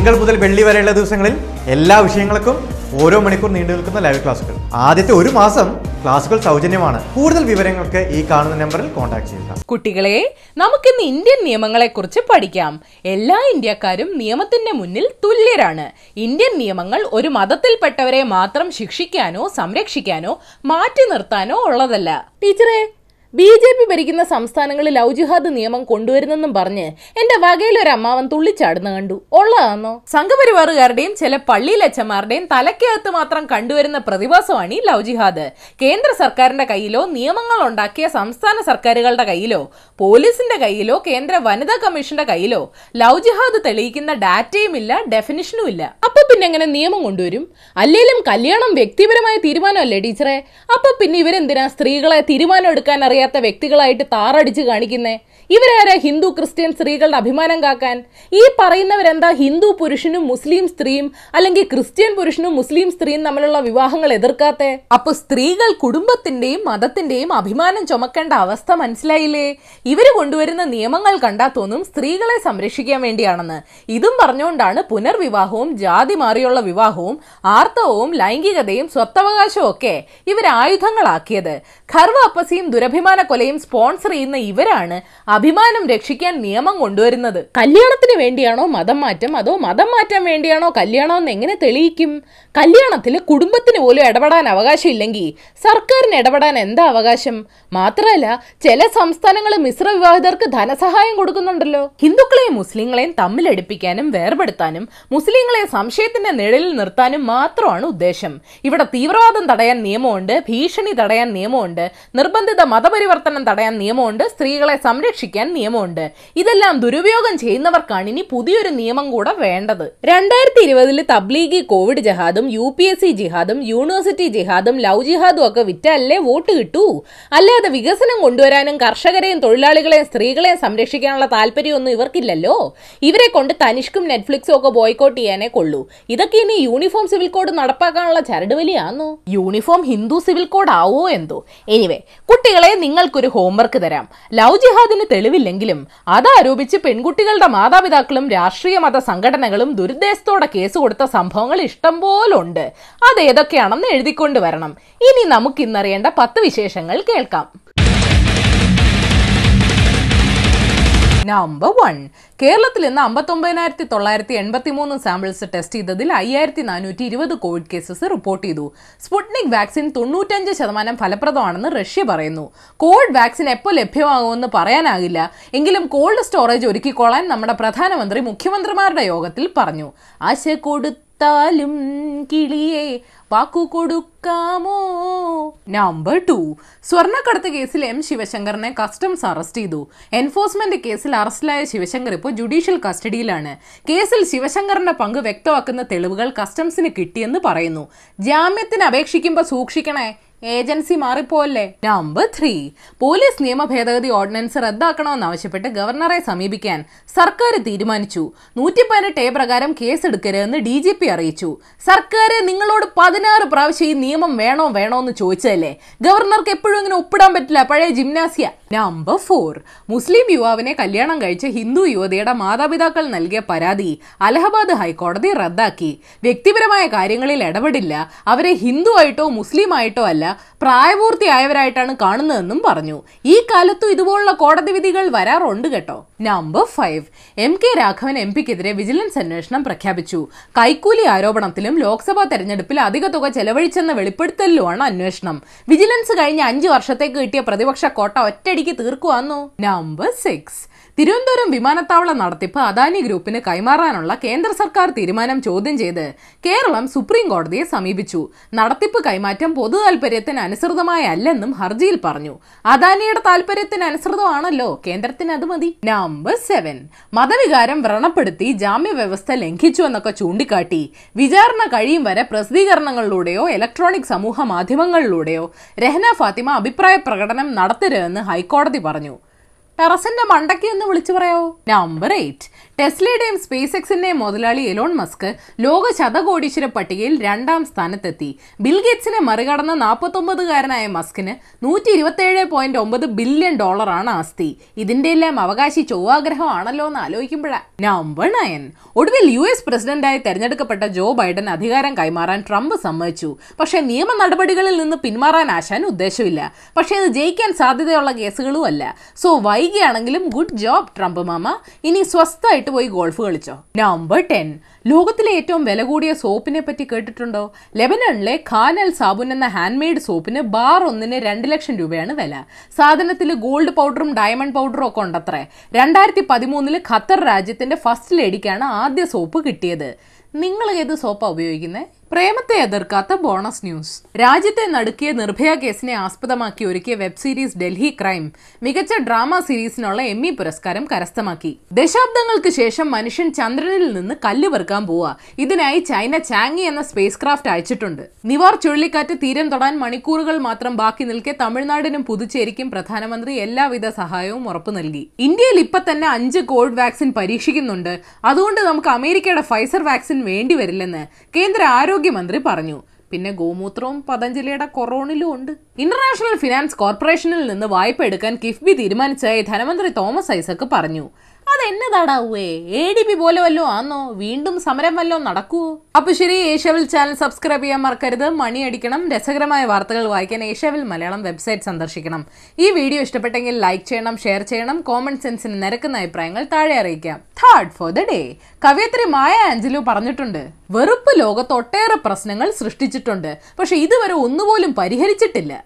തിങ്കൾ മുതൽ വെള്ളി വരെയുള്ള ദിവസങ്ങളിൽ എല്ലാ വിഷയങ്ങൾക്കും ഓരോ മണിക്കൂർ നീണ്ടു നിൽക്കുന്ന ലൈവ് ക്ലാസുകൾ ആദ്യത്തെ ഒരു മാസം ക്ലാസുകൾ സൗജന്യമാണ്. കൂടുതൽ വിവരങ്ങൾക്ക് ഈ കാണുന്ന നമ്പറിൽ കോൺടാക്ട് ചെയ്യുക. കുട്ടികളെ നമുക്കിന്ന് ഇന്ത്യൻ നിയമങ്ങളെ കുറിച്ച് പഠിക്കാം. എല്ലാ ഇന്ത്യക്കാരും നിയമത്തിന്റെ മുന്നിൽ തുല്യരാണ്. ഇന്ത്യൻ നിയമങ്ങൾ ഒരു മതത്തിൽപ്പെട്ടവരെ മാത്രം ശിക്ഷിക്കാനോ സംരക്ഷിക്കാനോ മാറ്റി നിർത്താനോ ഉള്ളതല്ല. ടീച്ചറെ ബി ജെ പി ഭരിക്കുന്ന സംസ്ഥാനങ്ങളിൽ ലവ് ജിഹാദ് നിയമം കൊണ്ടുവരുന്നെന്നും പറഞ്ഞ് എന്റെ വകയിൽ ഒരു അമ്മാവൻ തുള്ളിച്ചാടുന്ന കണ്ടു. ഉള്ളതാണോ സംഘപരിവാറുകാരുടെയും ചില പള്ളിയിലച്ചന്മാരുടെയും തലക്കകത്ത് മാത്രം കണ്ടുവരുന്ന പ്രതിഭാസമാണ് ഈ ലവ് കേന്ദ്ര സർക്കാരിന്റെ കയ്യിലോ നിയമങ്ങൾ ഉണ്ടാക്കിയ സംസ്ഥാന സർക്കാരുകളുടെ കയ്യിലോ പോലീസിന്റെ കയ്യിലോ കേന്ദ്ര വനിതാ കമ്മീഷന്റെ കയ്യിലോ ലവ് ജിഹാദ് തെളിയിക്കുന്ന ഡാറ്റയും ഇല്ല ഡെഫിനിഷനും ഇല്ല. അപ്പൊ പിന്നെ എങ്ങനെ നിയമം കൊണ്ടുവരും? അല്ലെങ്കിലും കല്യാണം വ്യക്തിപരമായ തീരുമാനമല്ലേ ടീച്ചറെ? അപ്പൊ പിന്നെ ഇവരെന്തിനാ സ്ത്രീകളെ തീരുമാനം എടുക്കാൻ അറിയാത്ത വ്യക്തികളായിട്ട് താറടിച്ച് കാണിക്കുന്നേ? ഇവരാരാ ഹിന്ദു ക്രിസ്ത്യൻ സ്ത്രീകളുടെ അഭിമാനം കാക്കാൻ? ഈ പറയുന്നവരെന്താ ഹിന്ദു പുരുഷനും മുസ്ലിം സ്ത്രീയും അല്ലെങ്കിൽ ക്രിസ്ത്യൻ പുരുഷനും മുസ്ലിം സ്ത്രീയും തമ്മിലുള്ള വിവാഹങ്ങൾ എതിർക്കാത്തെ? അപ്പൊ സ്ത്രീകൾ കുടുംബത്തിന്റെയും മതത്തിന്റെയും അഭിമാനം ചുമക്കേണ്ട അവസ്ഥ മനസ്സിലായില്ലേ? ഇവർ കൊണ്ടുവരുന്ന നിയമങ്ങൾ കണ്ടാ തോന്നും സ്ത്രീകളെ സംരക്ഷിക്കാൻ വേണ്ടിയാണെന്ന്. ഇതും പറഞ്ഞുകൊണ്ടാണ് പുനർവിവാഹവും ജാതി മാറിയുള്ള വിവാഹവും ആർത്തവവും ലൈംഗികതയും സ്വത്തവകാശവും ഒക്കെ ഇവർ ആയുധങ്ങളാക്കിയത്. ഖർവ അപ്പസിയും ദുരഭിമാന കൊലയും സ്പോൺസർ ചെയ്യുന്ന ഇവരാണ് അഭിമാനം രക്ഷിക്കാൻ നിയമം കൊണ്ടുവരുന്നത്. കല്യാണത്തിന് വേണ്ടിയാണോ മതം മാറ്റം? അതോ മതം മാറ്റാൻ വേണ്ടിയാണോ കല്യാണം എന്ന് എങ്ങനെ തെളിയിക്കും? കല്യാണത്തിൽ കുടുംബത്തിന് പോലും ഇടപെടാൻ അവകാശം ഇല്ലെങ്കിൽ സർക്കാരിന് ഇടപെടാൻ എന്താ അവകാശം? മാത്രമല്ല ചില സംസ്ഥാനങ്ങൾ മിശ്ര വിവാഹിതർക്ക് ധനസഹായം കൊടുക്കുന്നുണ്ടല്ലോ. ഹിന്ദുക്കളെയും മുസ്ലിങ്ങളെയും തമ്മിലടിപ്പിക്കാനും വേർപെടുത്താനും മുസ്ലിങ്ങളെ സംശയത്തിന്റെ നിഴലിൽ നിർത്താനും മാത്രമാണ് ഉദ്ദേശം. ഇവിടെ തീവ്രവാദം തടയാൻ നിയമമുണ്ട് ഭീഷണി തടയാൻ നിയമമുണ്ട് നിർബന്ധിത മതപരിവർത്തനം തടയാൻ നിയമമുണ്ട് സ്ത്രീകളെ സംരക്ഷിക്കാൻ നിയമമുണ്ട്. ഇതെല്ലാം ദുരുപയോഗം ചെയ്യുന്നവർക്കാണ് ഇനി പുതിയൊരു നിയമം കൂടെ വേണ്ടത്. രണ്ടായിരത്തി ഇരുപതിൽ തബ്ലീഗി കോവിഡ് ജഹാദും യു പി എസ് സി ജിഹാദും യൂണിവേഴ്സിറ്റി ജിഹാദും ലവ് ജിഹാദും ഒക്കെ വിറ്റല്ലേ വോട്ട് കിട്ടൂ? അല്ലാതെ വികസനം കൊണ്ടുവരാനും കർഷകരെയും തൊഴിലാളികളെയും സ്ത്രീകളെയും സംരക്ഷിക്കാനുള്ള താല്പര്യമൊന്നും ഇവർക്കില്ലല്ലോ. ഇവരെ കൊണ്ട് തനിഷ്കും നെറ്റ്ഫ്ലിക്സും ഒക്കെ ബോയ്ക്കോട്ട് ചെയ്യാനേ കൊള്ളൂ. ഇതൊക്കെ ഇനി യൂണിഫോം സിവിൽ കോഡ് നടപ്പാക്കാനുള്ള ചരടുവലിയാന്നോ യൂണിഫോം ഹിന്ദു സിവിൽ കോഡ് ആവോ എന്തോ? എനിവേ കുട്ടികളെ നിങ്ങൾക്കൊരു ഹോംവർക്ക് തരാം. ലവ് ജിഹാദിന് തെളിവില്ലെങ്കിലും അതാരോപിച്ച് പെൺകുട്ടികളുടെ മാതാപിതാക്കളും രാഷ്ട്രീയ മത സംഘടനകളും ദുരുദ്ദേശത്തോടെ കേസ് കൊടുത്ത സംഭവങ്ങൾ ഇഷ്ടം പോലുണ്ട്. അത് ഏതൊക്കെയാണെന്ന് എഴുതിക്കൊണ്ട് വരണം. ഇനി നമുക്ക് ഇന്നറിയേണ്ട പത്ത് വിശേഷങ്ങൾ കേൾക്കാം. നമ്പർ വൺ കേരളത്തിൽ ഇന്ന് അമ്പത്തൊമ്പതിനായിരത്തി തൊള്ളായിരത്തി എൺപത്തി മൂന്ന് സാമ്പിൾസ് ടെസ്റ്റ് ചെയ്തതിൽ അയ്യായിരത്തി നാനൂറ്റി ഇരുപത് കോവിഡ് കേസസ് റിപ്പോർട്ട് ചെയ്തു. സ്പുട്നിക് വാക്സിൻ തൊണ്ണൂറ്റഞ്ച് ശതമാനം ഫലപ്രദമാണെന്ന് റഷ്യ പറയുന്നു. കോവിഡ് വാക്സിൻ എപ്പോൾ ലഭ്യമാകുമെന്ന് പറയാനാകില്ല. എങ്കിലും കോൾഡ് സ്റ്റോറേജ് ഒരുക്കിക്കൊള്ളാൻ നമ്മുടെ പ്രധാനമന്ത്രി മുഖ്യമന്ത്രിമാരുടെ യോഗത്തിൽ പറഞ്ഞു. ആശ കൊടുത്താലും കിളിയെ വാക്കു കൊടുക്കാമോ? നമ്പർ ടു സ്വർണക്കടത്ത് കേസിൽ എം ശിവശങ്കറിനെ കസ്റ്റംസ് അറസ്റ്റ് ചെയ്തു. എൻഫോഴ്സ്മെന്റ് കേസിൽ അറസ്റ്റിലായ ശിവശങ്കർ ഇപ്പോൾ ജുഡീഷ്യൽ കസ്റ്റഡിയിലാണ് കേസിൽ ശിവശങ്കറിന്റെ പങ്ക് വ്യക്തമാക്കുന്ന തെളിവുകൾ കസ്റ്റംസിന് കിട്ടിയെന്ന് പറയുന്നു. ജാമ്യത്തിന് അപേക്ഷിക്കുമ്പോൾ സൂക്ഷിക്കണേ. ഏജൻസി മാറിപ്പോല്ലേ നമ്പർ ത്രീ പോലീസ് നിയമ ഭേദഗതി ഓർഡിനൻസ് റദ്ദാക്കണമെന്നാവശ്യപ്പെട്ട് ഗവർണറെ സമീപിക്കാൻ സർക്കാർ തീരുമാനിച്ചു. നൂറ്റി പതിനെട്ട് എ പ്രകാരം കേസെടുക്കരുതെന്ന് ഡി ജി പി അറിയിച്ചു. സർക്കാർ നിങ്ങളോട് പതിനാറ് പ്രാവശ്യം ഈ നിയമം വേണോ വേണോ എന്ന് ചോദിച്ചതല്ലേ? ഗവർണർക്ക് എപ്പോഴും ഇങ്ങനെ ഒപ്പിടാൻ പറ്റില്ല. പഴയ ജിംനാസിയ. നമ്പർ ഫോർ മുസ്ലിം യുവാവിനെ കല്യാണം കഴിച്ച ഹിന്ദു യുവതിയുടെ മാതാപിതാക്കൾ നൽകിയ പരാതി അലഹബാദ് ഹൈക്കോടതി റദ്ദാക്കി. വ്യക്തിപരമായ കാര്യങ്ങളിൽ ഇടപെടില്ല. അവരെ ഹിന്ദു ആയിട്ടോ മുസ്ലിം ആയിട്ടോ അല്ല. പ്രായപൂർത്തിയായവരായിട്ടാണ് കാണുന്നതെന്നും പറഞ്ഞു. ഈ കാലത്തും ഇതുപോലുള്ള കോടതി വിധികൾ വരാറുണ്ട് കേട്ടോ. Number five M K Raghavan M പിക്കെതിരെ വിജിലൻസ് അന്വേഷണം പ്രഖ്യാപിച്ചു. കൈക്കൂലി ആരോപണത്തിലും ലോക്സഭാ തെരഞ്ഞെടുപ്പിൽ അധിക തുക ചെലവഴിച്ചെന്ന വെളിപ്പെടുത്തലിലുമാണ് അന്വേഷണം. വിജിലൻസ് കഴിഞ്ഞ അഞ്ചു വർഷത്തേക്ക് കിട്ടിയ പ്രതിപക്ഷ കോട്ട ഒറ്റയടിക്ക് തീർക്കുവാന്നോ? നമ്പർ സിക്സ് തിരുവനന്തപുരം വിമാനത്താവള നടത്തിപ്പ് അദാനി ഗ്രൂപ്പിന് കൈമാറാനുള്ള കേന്ദ്ര സർക്കാർ തീരുമാനം ചോദ്യം ചെയ്ത് കേരളം സുപ്രീം കോടതിയെ സമീപിച്ചു. നടത്തിപ്പ് കൈമാറ്റം പൊതു താൽപര്യത്തിന് അനുസൃതമായല്ലെന്നും ഹർജിയിൽ പറഞ്ഞു. അദാനിയുടെ താൽപര്യത്തിന് അനുസൃതമാണല്ലോ കേന്ദ്രത്തിന് അത് മതി. നമ്പർ സെവൻ മതവികാരം വ്രണപ്പെടുത്തി ജാമ്യ വ്യവസ്ഥ ലംഘിച്ചു എന്നൊക്കെ ചൂണ്ടിക്കാട്ടി. വിചാരണ കഴിയും വരെ പ്രസിദ്ധീകരണങ്ങളിലൂടെയോ ഇലക്ട്രോണിക് സമൂഹ മാധ്യമങ്ങളിലൂടെയോ രഹന ഫാത്തിമ അഭിപ്രായ പ്രകടനം നടത്തരുതെന്ന് ഹൈക്കോടതി പറഞ്ഞു. ടെറസിന്റെ മണ്ടയ്ക്ക് എന്ന് വിളിച്ചു പറയാവോ. നമ്പർ എയ്റ്റ് ടെസ്ലയുടെയും സ്പേസ് എക്സിന്റെയും മുതലാളി എലോൺ മസ്ക് ലോക ശതകോടീശ്വര പട്ടികയിൽ രണ്ടാം സ്ഥാനത്തെത്തി. ബിൽഗേറ്റ്സിനെ മറികടന്ന നാൽപ്പത്തൊമ്പതുകാരനായ മസ്കിന് നൂറ്റി ഇരുപത്തേഴ് പോയിന്റ് ഒമ്പത് ബില്യൺ ഡോളറാണ് ആസ്തി. ഇതിന്റെ എല്ലാം അവകാശി ചൊവ്വാഗ്രഹമാണല്ലോ എന്ന് ആലോചിക്കുമ്പോഴാ നമ്പർ നയൻ. ഒടുവിൽ യു എസ് പ്രസിഡന്റായി തെരഞ്ഞെടുക്കപ്പെട്ട ജോ ബൈഡൻ അധികാരം കൈമാറാൻ ട്രംപ് സമ്മതിച്ചു. പക്ഷേ നിയമ നടപടികളിൽ നിന്ന് പിന്മാറാൻ ആശാൻ ഉദ്ദേശമില്ല. പക്ഷേ അത് ജയിക്കാൻ സാധ്യതയുള്ള കേസുകളും അല്ല സോ വൈകിയാണെങ്കിലും ഗുഡ് ജോബ് ട്രംപ് മാമ. ഇനി സ്വസ്ഥമായിട്ട് പോയി ഗോൾഫ് കളിച്ചോ? നമ്പർ ടെൻ ലോകത്തിലെ ഏറ്റവും വില കൂടിയ സോപ്പിനെ പറ്റി കേട്ടിട്ടുണ്ടോ? ലെബനണിലെ ഖാനൽ സാബുൻ എന്ന ഹാൻഡ് മെയ്ഡ് സോപ്പിന് ബാർ ഒന്നിന് രണ്ട് ലക്ഷം രൂപയാണ് വില. സാധനത്തിൽ ഗോൾഡ് പൗഡറും ഡയമണ്ട് പൗഡറും ഒക്കെ ഉണ്ടത്രേ. രണ്ടായിരത്തി പതിമൂന്നിൽ ഖത്തർ രാജ്യത്തിന്റെ ഫസ്റ്റ് ലേഡിക്കാണ് ആദ്യ സോപ്പ് കിട്ടിയത്. നിങ്ങൾ ഏത് സോപ്പാണ് ഉപയോഗിക്കുന്നത് പ്രേമത്തെ എതിർക്കാത്ത ബോണസ് ന്യൂസ്. രാജ്യത്തെ നടുക്കിയ നിർഭയ കേസിനെ ആസ്പദമാക്കി ഒരുക്കിയ വെബ് സീരീസ് ഡൽഹി ക്രൈം മികച്ച ഡ്രാമ സീരീസിനുള്ള എമ്മി പുരസ്കാരം കരസ്ഥമാക്കി. ദശാബ്ദങ്ങൾക്ക് ശേഷം മനുഷ്യൻ ചന്ദ്രനിൽ നിന്ന് കല്ല് വെറുക്കാൻ പോവുക ഇതിനായി ചൈന ചാങ്ങി എന്ന സ്പേസ് ക്രാഫ്റ്റ് അയച്ചിട്ടുണ്ട്. നിവാർ ചുഴലിക്കാറ്റ് തീരം തൊടാൻ മണിക്കൂറുകൾ മാത്രം ബാക്കി നിൽക്കെ തമിഴ്നാടിനും പുതുച്ചേരിക്കും പ്രധാനമന്ത്രി എല്ലാവിധ സഹായവും ഉറപ്പു നൽകി. ഇന്ത്യയിൽ ഇപ്പൊ തന്നെ അഞ്ച് കോവിഡ് വാക്സിൻ പരീക്ഷിക്കുന്നുണ്ട്. അതുകൊണ്ട് നമുക്ക് അമേരിക്കയുടെ ഫൈസർ വാക്സിൻ വേണ്ടിവരില്ലെന്ന് കേന്ദ്ര കേന്ദ്ര ആരോഗ്യമന്ത്രി പറഞ്ഞു. പിന്നെ ഗോമൂത്രവും പതഞ്ജലിയുടെ കൊറോണിലും ഉണ്ട്. ഇന്റർനാഷണൽ ഫിനാൻസ് കോർപ്പറേഷനിൽ നിന്ന് വായ്പ എടുക്കാൻ കിഫ്ബി തീരുമാനിച്ചതായി ധനമന്ത്രി തോമസ് ഐസക് പറഞ്ഞു. അതെന്നതാടാവേ എ ഡി പി പോലെ വല്ലോ ആന്നോ? വീണ്ടും സമരം വല്ലോ നടക്കുവോ അപ്പൊ ശരി ഏഷ്യാവിൽ ചാനൽ സബ്സ്ക്രൈബ് ചെയ്യാൻ മറക്കരുത്. മണിയടിക്കണം. രസകരമായ വാർത്തകൾ വായിക്കാൻ ഏഷ്യാവിൽ മലയാളം വെബ്സൈറ്റ് സന്ദർശിക്കണം. ഈ വീഡിയോ ഇഷ്ടപ്പെട്ടെങ്കിൽ ലൈക്ക് ചെയ്യണം ഷെയർ ചെയ്യണം കോമൺ സെൻസിന് നിരക്കുന്ന അഭിപ്രായങ്ങൾ താഴെ അറിയിക്കാം. തേർഡ് ഫോർ ദ ഡേ കവയത്രി മായ ആഞ്ചലു പറഞ്ഞിട്ടുണ്ട്. വെറുപ്പ് ലോകത്ത് ഒട്ടേറെ പ്രശ്നങ്ങൾ സൃഷ്ടിച്ചിട്ടുണ്ട്. പക്ഷെ ഇതുവരെ ഒന്നുപോലും പരിഹരിച്ചിട്ടില്ല.